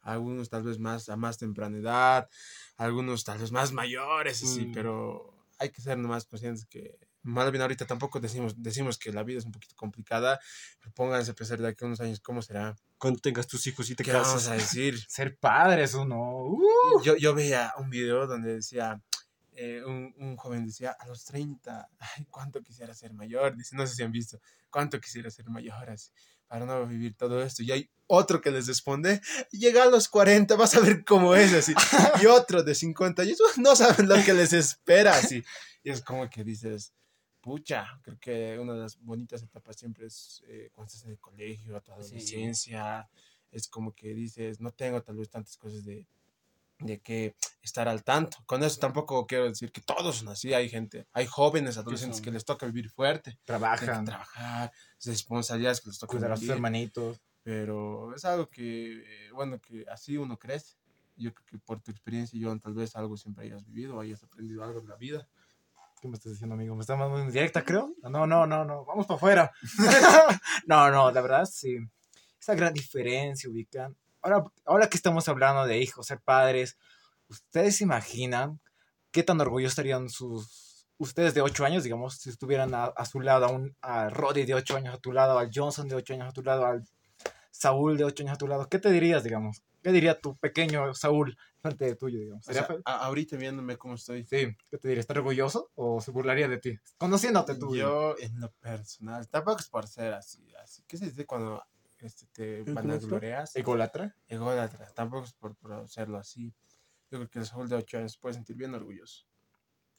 Algunos tal vez más a más temprana edad, algunos tal vez más mayores, así, Mm. pero hay que ser nomás conscientes que, más bien ahorita tampoco decimos, decimos que la vida es un poquito complicada, pero pónganse a pensar de aquí a unos años cómo será. Cuando tengas tus hijos y te ¿Qué vamos a decir? Ser padres uno. Uh, yo, yo veía un video donde decía, eh, un, un joven decía, a los 30, ay, cuánto quisiera ser mayor, dice, no sé si han visto, cuánto quisiera ser mayor así, para no vivir todo esto. Y hay otro que les responde, llega a los 40, vas a ver cómo es así. Y otro de 50 años, "Uh, no saben lo que les espera así. Y es como que dices, pucha, creo que una de las bonitas etapas siempre es eh, cuando estás en el colegio, tu adolescencia. Es como que dices, no tengo tal vez tantas cosas de, de que estar al tanto. Con eso tampoco quiero decir que todos son así. Hay gente, hay jóvenes adolescentes que les toca vivir fuerte, trabajan, trabajar, responsabilidades que les toca cuidar a sus hermanitos. Pero es algo que, eh, bueno, que así uno crece. Yo creo que por tu experiencia, John, tal vez algo siempre hayas vivido, hayas aprendido algo de la vida. ¿Qué me estás diciendo, amigo? ¿Me estás mandando en directa, creo? No, no, no, no. Vamos para afuera. no, no, la verdad, sí. Esa gran diferencia, ubican. Ahora, ahora que estamos hablando de hijos, ser padres, ¿ustedes imaginan qué tan orgullosos estarían sus... Ustedes de 8 años, digamos, si estuvieran a, a su lado, a, un, a Roddy de 8 años a tu lado, al Johnson de 8 años a tu lado, al Saúl de 8 años a tu lado, ¿qué te dirías, digamos? ¿Qué diría tu pequeño Saúl frente de tuyo, digamos? O sea, ¿Sería fe- a- ahorita viéndome cómo estoy. Sí, ¿qué te diría? ¿Estar orgulloso o se burlaría de ti? Conociéndote tú. Yo, en lo personal, tampoco es por ser así. así. ¿Qué se dice cuando este, te ¿El vanagloreas? ¿Ególatra? Ególatra. Tampoco es por, por hacerlo así. Yo creo que el Saúl de 8 años puede sentir bien orgulloso.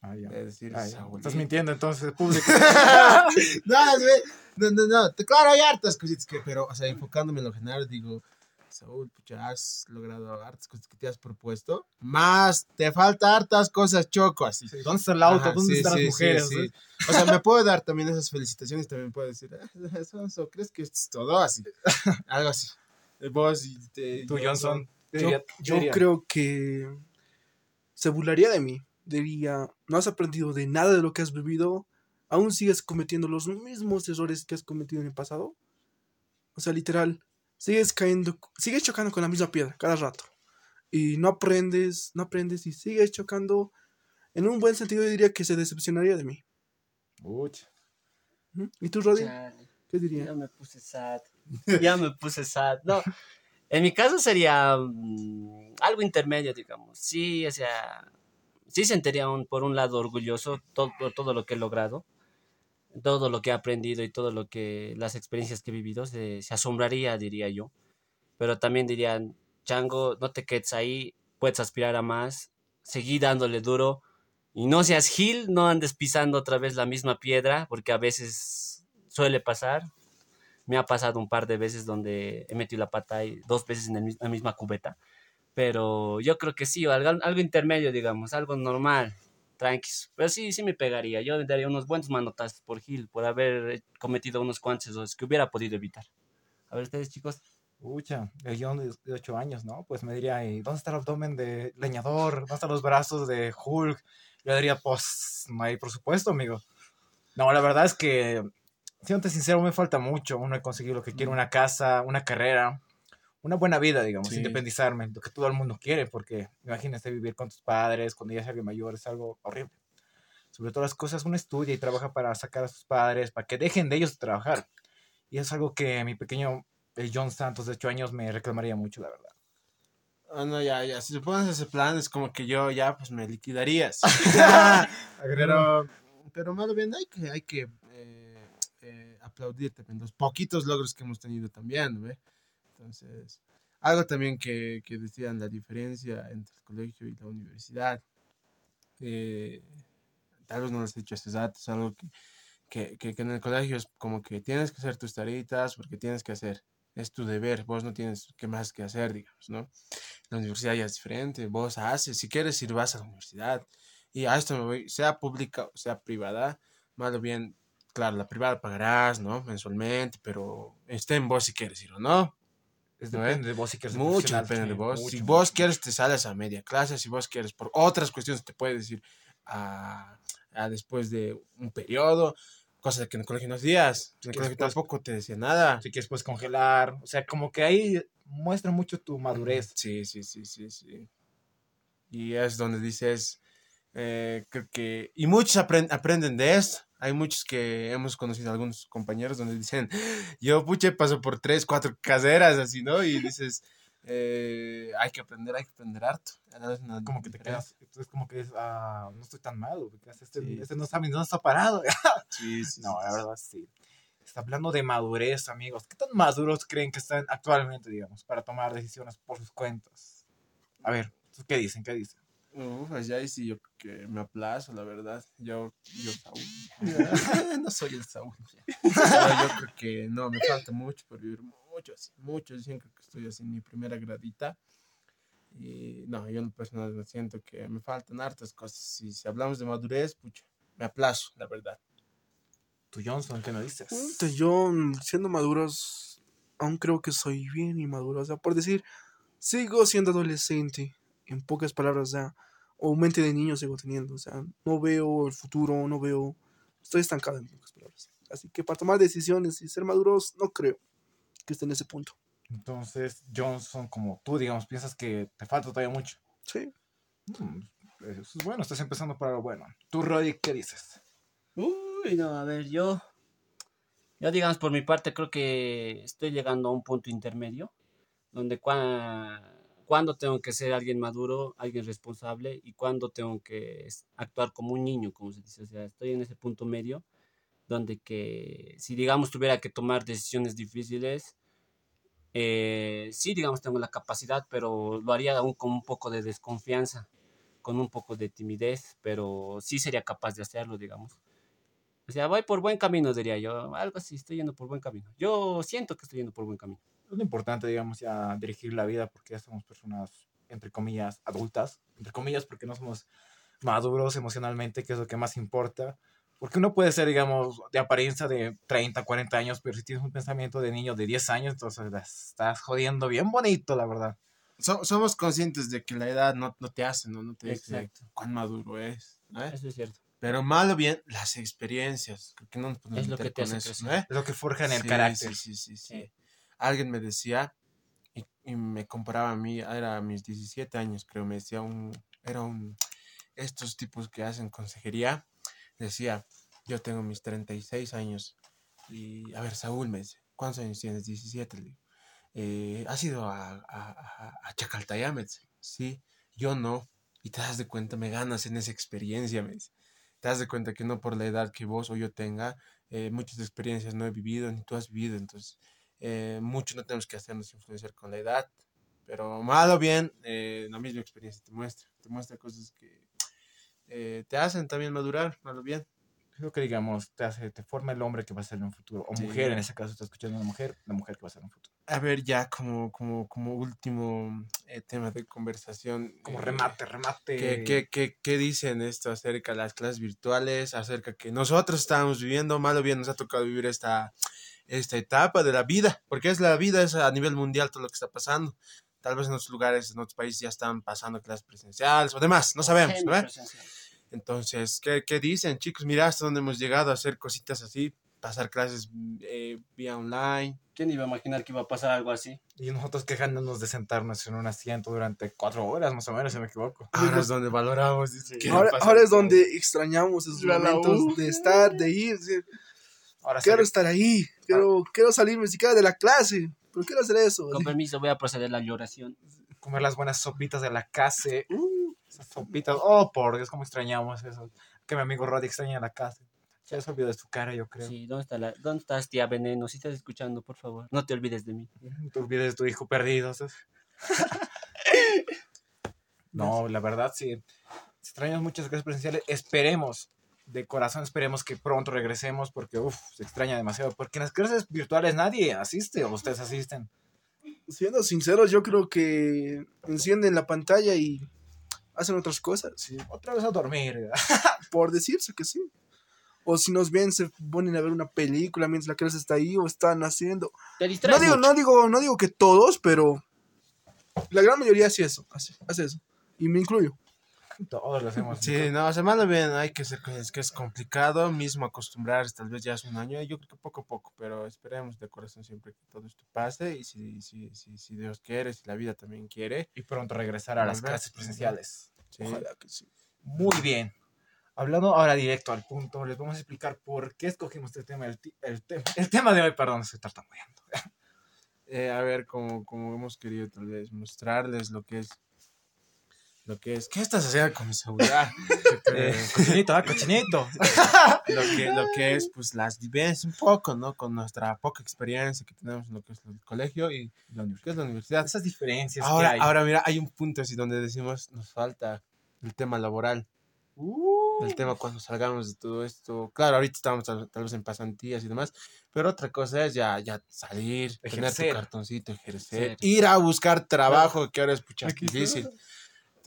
Ah, ya. De decir, Ah, ya. Saúl. Estás mintiendo entonces, público. no, es no, no, no. Claro, hay hartas cositas que, pero, o sea, enfocándome en lo general, digo, Saúl, pucha, has logrado hartas cosas que te has propuesto. Más, te falta hartas cosas, choco, así. Sí, ¿Dónde está el auto? Ajá, ¿Dónde sí, están sí, las mujeres? sí, sí. O sea, me puedo dar también esas felicitaciones, también puedo decir, "Ah, eso, ¿crees que esto es todo así? Algo así. Eh, Vos y te- Tú, Johnson. ¿qué Yo, yo diría? creo que se burlaría de mí. Diría, no has aprendido de nada de lo que has vivido. Aún sigues cometiendo los mismos errores que has cometido en el pasado. O sea, literal, sigues cayendo, sigues chocando con la misma piedra cada rato. Y no aprendes, no aprendes y sigues chocando. En un buen sentido, yo diría que se decepcionaría de mí. Uch. ¿Mm? ¿Y tú, Roddy? Chale, ¿Qué dirías? Ya me puse sad. Ya me puse sad. No, en mi caso sería mm, algo intermedio, digamos. Sí, o sea, sí sentiría un, por un lado orgulloso todo, por todo lo que he logrado, todo lo que he aprendido y todo lo que, las experiencias que he vivido, se, asombraría, diría yo. Pero también dirían, Chango, no te quedes ahí, puedes aspirar a más, seguí dándole duro. Y no seas gil, no andes pisando otra vez la misma piedra, porque a veces suele pasar. Me ha pasado un par de veces donde he metido la pata y dos veces en la misma cubeta. Pero yo creo que sí, algo, algo intermedio, digamos, algo normal, tranquis. Pero sí, sí me pegaría. Yo le daría unos buenos manotazos por Gil, por haber cometido unos cuantos errores que hubiera podido evitar. A ver, ustedes, chicos. Ucha, el John de, de 8 años, ¿no? Pues me diría, ¿y ¿dónde está el abdomen de leñador? ¿Dónde están los brazos de Hulk? Yo diría, pues, no hay presupuesto, amigo. No, la verdad es que, siéntate sincero, me falta mucho. Uno he conseguido lo que quiere, una casa, una carrera, una buena vida, digamos, Sí. independizarme, lo que todo el mundo quiere, porque imagínate vivir con tus padres, cuando ya seas mayor, es algo horrible. Sobre todas las cosas, uno estudia y trabaja para sacar a sus padres, para que dejen de ellos trabajar. Y es algo que mi pequeño el John Santos de 8 años me reclamaría mucho, la verdad. Ah, no, ya, ya. Si te pones ese plan, es como que yo ya, pues me liquidarías. pero, pero más bien hay que, hay que eh, eh, aplaudir también los poquitos logros que hemos tenido también, ¿ve? Entonces, algo también que, que decían la diferencia entre el colegio y la universidad. eh, tal vez no les he dicho hace rato, es algo que, que, que, que en el colegio es como que tienes que hacer tus taritas porque tienes que hacer. Es tu deber, vos no tienes que más que hacer, digamos, ¿no? La universidad ya es diferente, vos haces, si quieres ir vas a la universidad. Y a esto me voy, sea pública o sea privada, más o bien, claro, la privada pagarás, ¿no? Mensualmente, pero esté en vos si quieres ir o no. Es ¿no? depende de vos si quieres Mucho depende de vos. mucho, si vos quieres, te sales a media clase. Si vos quieres, por otras cuestiones, te puedes ir a, a después de un periodo. Cosa que en el colegio no hacías. En el colegio después- tampoco te decía nada. Si quieres puedes congelar. O sea, como que ahí muestra mucho tu madurez. Sí, sí, sí, sí, sí. Y es donde dices, eh, creo que... Y muchos apren- aprenden de esto. Hay muchos que hemos conocido algunos compañeros donde dicen, yo, puche, paso por tres, cuatro caseras, así, ¿no? Y dices, eh, hay que aprender, hay que aprender harto. Es una Como que te quedas, entonces como que es, ah, no estoy tan malo, porque este, Sí. este no sabe, no está parado. Sí, sí, No, la verdad sí. Está hablando de madurez, amigos. ¿Qué tan maduros creen que están actualmente, digamos, para tomar decisiones por sus cuentas? A ver, ¿tú ¿qué dicen? ¿Qué dicen? Uf, pues ya ahí sí yo que me aplazo, la verdad. Yo, yo Saúl. no soy el Saúl. Yo creo que no, me falta mucho por vivir mucho, así, mucho. Yo siento que estoy así en mi primera gradita. Y no, yo en lo personal me siento que me faltan hartas cosas. Y si hablamos de madurez, pucha, me aplazo, la verdad. Tú, Johnson, ¿qué nos dices? Yo, mm, siendo maduros, aún creo que soy bien inmaduro. O sea, por decir, sigo siendo adolescente. En pocas palabras, o sea, o mente de niño sigo teniendo. O sea, no veo el futuro, no veo. Estoy estancado en pocas palabras. Así que para tomar decisiones y ser maduros, no creo que esté en ese punto. Entonces, Johnson, como tú, digamos, piensas que te falta todavía mucho. Sí. Mm, eso es bueno, estás empezando para lo bueno. Tú, Roddy, ¿qué dices? Uy, no, a ver, yo. Yo, digamos, por mi parte, creo que estoy llegando a un punto intermedio, donde cua- cuando tengo que ser alguien maduro, alguien responsable, y cuando tengo que actuar como un niño, como se dice. O sea, estoy en ese punto medio, donde que, si digamos tuviera que tomar decisiones difíciles, eh, sí, digamos, tengo la capacidad, pero lo haría aún con un poco de desconfianza, con un poco de timidez, pero sí sería capaz de hacerlo, digamos. O sea, voy por buen camino, diría yo. Algo así, estoy yendo por buen camino. Yo siento que estoy yendo por buen camino. Es lo importante, digamos, ya dirigir la vida porque ya somos personas, entre comillas, adultas, entre comillas, porque no somos maduros emocionalmente, que es lo que más importa. Porque uno puede ser, digamos, de apariencia de 30, 40 años, pero si tienes un pensamiento de niño de 10 años, entonces la estás jodiendo bien bonito, la verdad. So- somos conscientes de que la edad no, no te hace, ¿no? No te dice Exacto. cuán maduro es. ¿no? Eso es cierto. Pero malo bien, las experiencias. Creo que no nos podemos Es lo que te con hace eso. ¿no? Es lo que forja en el Sí, carácter. Sí, sí, sí, sí. Alguien me decía, y, me comparaba a mí, era a mis 17 años, creo, me decía un, era un, estos tipos que hacen consejería, decía, yo tengo mis 36 años, y a ver, Saúl me dice, ¿cuántos años tienes? 17, le digo. "Eh, ¿Has ido a, a, a, a Chacaltaya? Me dice, sí, yo no, y te das de cuenta, me ganas en esa experiencia, me dice. Te das de cuenta que no por la edad que vos o yo tenga, eh, muchas experiencias no he vivido ni tú has vivido, entonces eh, mucho no tenemos que hacernos influenciar con la edad, pero mal o bien, eh, la misma experiencia te muestra, te muestra cosas que eh, te hacen también madurar, mal o bien. Lo que, digamos, te hace, te forma el hombre que va a ser en un futuro. O Sí. mujer, en ese caso, estás escuchando a una mujer, la mujer que va a ser en un futuro. A ver, ya como, como, como último eh, tema de conversación. Como eh, remate, remate. ¿Qué, qué, qué, qué dicen esto acerca de las clases virtuales? Acerca que nosotros estábamos viviendo, mal o bien nos ha tocado vivir esta, esta etapa de la vida, porque es la vida, es a nivel mundial todo lo que está pasando. Tal vez en otros lugares, en otros países ya están pasando clases presenciales o demás, no sabemos, ¿no? Entonces, ¿qué, ¿qué dicen, chicos? Mira hasta dónde hemos llegado a hacer cositas así, pasar clases eh, vía online. ¿Quién iba a imaginar que iba a pasar algo así? Y nosotros quejándonos de sentarnos en un asiento durante cuatro horas, más o menos, si me equivoco. Ahora es donde valoramos. Ahora, ahora es donde extrañamos esos momentos de estar, de ir. decir, Ahora Quiero estar ahí, quiero, quiero salirme siquiera de la clase, pero quiero hacer eso. Con permiso, voy a proceder a la lloración. comer las buenas sopitas de la casa. Uh, esas sopitas. Oh, por Dios, cómo extrañamos eso. Que mi amigo Roddy extraña la casa. Se se olvidó de su cara, yo creo. Sí, ¿dónde, está la, ¿dónde estás, tía Veneno? Si estás escuchando, por favor, no te olvides de mí. No te olvides de tu hijo perdido. ¿sabes? no, la verdad, sí. Extrañamos muchas clases presenciales. Esperemos de corazón esperemos que pronto regresemos porque, uff, se extraña demasiado. Porque en las clases virtuales nadie asiste o ustedes asisten. Siendo sinceros, yo creo que encienden la pantalla y hacen otras cosas. Sí, otra vez a dormir. Por decirse que sí. O si nos ven, se ponen a ver una película mientras la clase está ahí o están haciendo. Te No digo, mucho. no digo, no digo que todos, pero la gran mayoría hace eso, hace, hace eso. Y me incluyo. Todos lo hacemos. Sí, no, o sea, malo bien, hay que ser es que es complicado mismo acostumbrarse, tal vez ya hace un año, yo creo que poco a poco, pero esperemos de corazón siempre que todo esto pase y si, si, si, si Dios quiere, si la vida también quiere. Y pronto regresar a las clases presenciales. Sí. Ojalá que sí. Muy bien. Hablando ahora directo al punto, les vamos a explicar por qué escogimos este tema, el, el, te- el tema de hoy, perdón, estoy tartamudeando. Eh, a ver, como, como hemos querido tal vez mostrarles lo que es, lo que es, ¿qué estás haciendo con mi celular? Eh, cochinito, ah, cochinito. lo que, lo que es pues las vivencias un poco, ¿no? Con nuestra poca experiencia que tenemos en lo que es el colegio y lo que es la universidad. Esas diferencias Ahora, que hay. ahora mira, hay un punto así donde decimos nos falta el tema laboral, Uh, el tema cuando salgamos de todo esto. Claro, ahorita estamos tal, tal vez en pasantías y demás, pero otra cosa es ya, ya salir, tener Ejercer. tu cartoncito, ejercer, ir a buscar trabajo, que ahora es pucha está.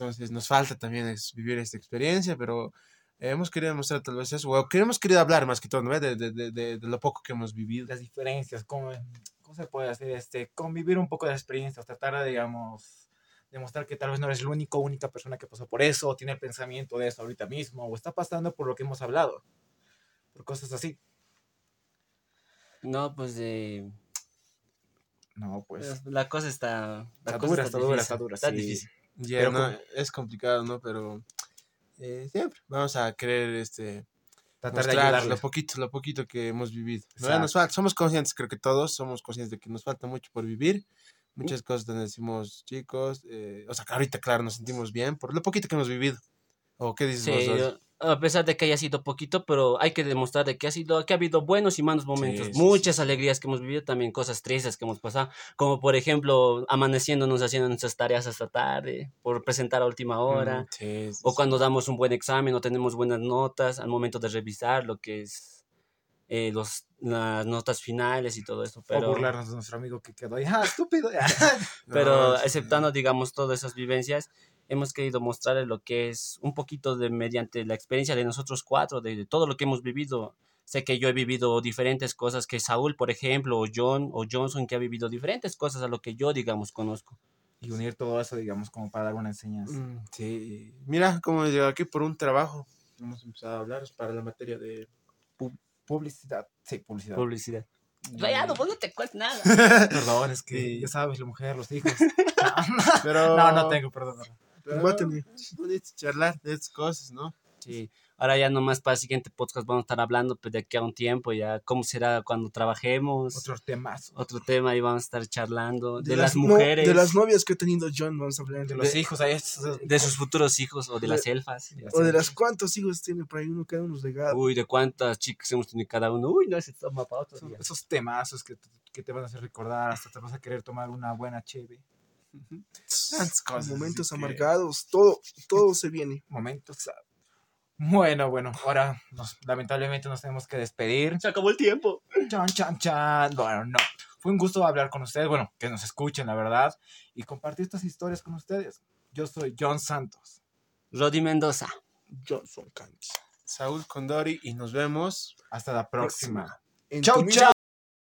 Entonces nos falta también es vivir esta experiencia, pero hemos querido mostrar tal vez eso, o queremos querido hablar más que todo, ¿no? De, de, de, de, de lo poco que hemos vivido. las diferencias, cómo, cómo se puede hacer, este, convivir un poco de las experiencias, tratar de, digamos, demostrar que tal vez no eres la única única persona que pasó por eso, o tiene el pensamiento de eso ahorita mismo, o está pasando por lo que hemos hablado, por cosas así. No, pues de... No, pues, la cosa está... La Está cosa dura, está dura, está dura, Está sí. difícil. Ya, Pero no, como- es complicado, ¿no? Pero eh, siempre vamos a querer este, tratar de ayudarles. lo poquito, lo poquito que hemos vivido. Nos falta- somos conscientes, creo que todos somos conscientes de que nos falta mucho por vivir. Muchas cosas donde decimos, chicos, eh, o sea, que ahorita, claro, nos sentimos bien por lo poquito que hemos vivido. ¿O qué dices Sí, vos? A pesar de que haya sido poquito, pero hay que demostrar de que ha sido, que ha habido buenos y malos momentos, Sí, sí, muchas alegrías que hemos vivido, también cosas tristes que hemos pasado, como por ejemplo amaneciéndonos haciendo nuestras tareas hasta tarde, por presentar a última hora, Mm, o cuando damos un buen examen o tenemos buenas notas al momento de revisar lo que es eh, los, las notas finales y todo eso, O pero, burlarnos de nuestro amigo que quedó ahí, ¡ah, estúpido! pero No, aceptando digamos todas esas vivencias, hemos querido mostrarles lo que es un poquito de mediante la experiencia de nosotros cuatro, de, de todo lo que hemos vivido. Sé que yo he vivido diferentes cosas que Saúl, por ejemplo, o John o Johnson, que ha vivido diferentes cosas a lo que yo, digamos, conozco. y unir todo eso, digamos, como para dar una enseñanza. Mm, Sí, mira cómo llegó aquí por un trabajo. Hemos empezado a hablar para la materia de... Publicidad, sí, publicidad. Publicidad. Rayado, vos no te cuentas nada. Perdón, es que Sí. ya sabes, la mujer, los hijos. Pero... No, no tengo, perdón. perdón. Pero Voy a tener. es bonito charlar de estas cosas, ¿no? Sí. Ahora ya nomás para el siguiente podcast vamos a estar hablando pues, de aquí a un tiempo, ya cómo será cuando trabajemos. Otros temas. Otro tema y vamos a estar charlando de, las, no- mujeres, de las novias que ha tenido John, vamos a hablar. De De los De- hijos, ahí de sus futuros hijos o de las elfas. o de las cuántos hijos tiene por ahí uno, cada uno legado. Uy, de cuántas chicas hemos tenido cada uno. Uy, no, ese toma para otro Son día. esos temazos que, que te van a hacer recordar, hasta te vas a querer tomar una buena cheve. Momentos que- amargados, todo, todo se viene. Momentos. Bueno, bueno, ahora nos- lamentablemente nos tenemos que despedir. Se acabó el tiempo. Chan, chan, chan. Bueno, no. Fue un gusto hablar con ustedes, bueno, que nos escuchen, la verdad, y compartir estas historias con ustedes. Yo soy John Santos. Rodi Mendoza. Johnson Candy. Saúl Condori y nos vemos. Hasta la próxima. En Chau, chau.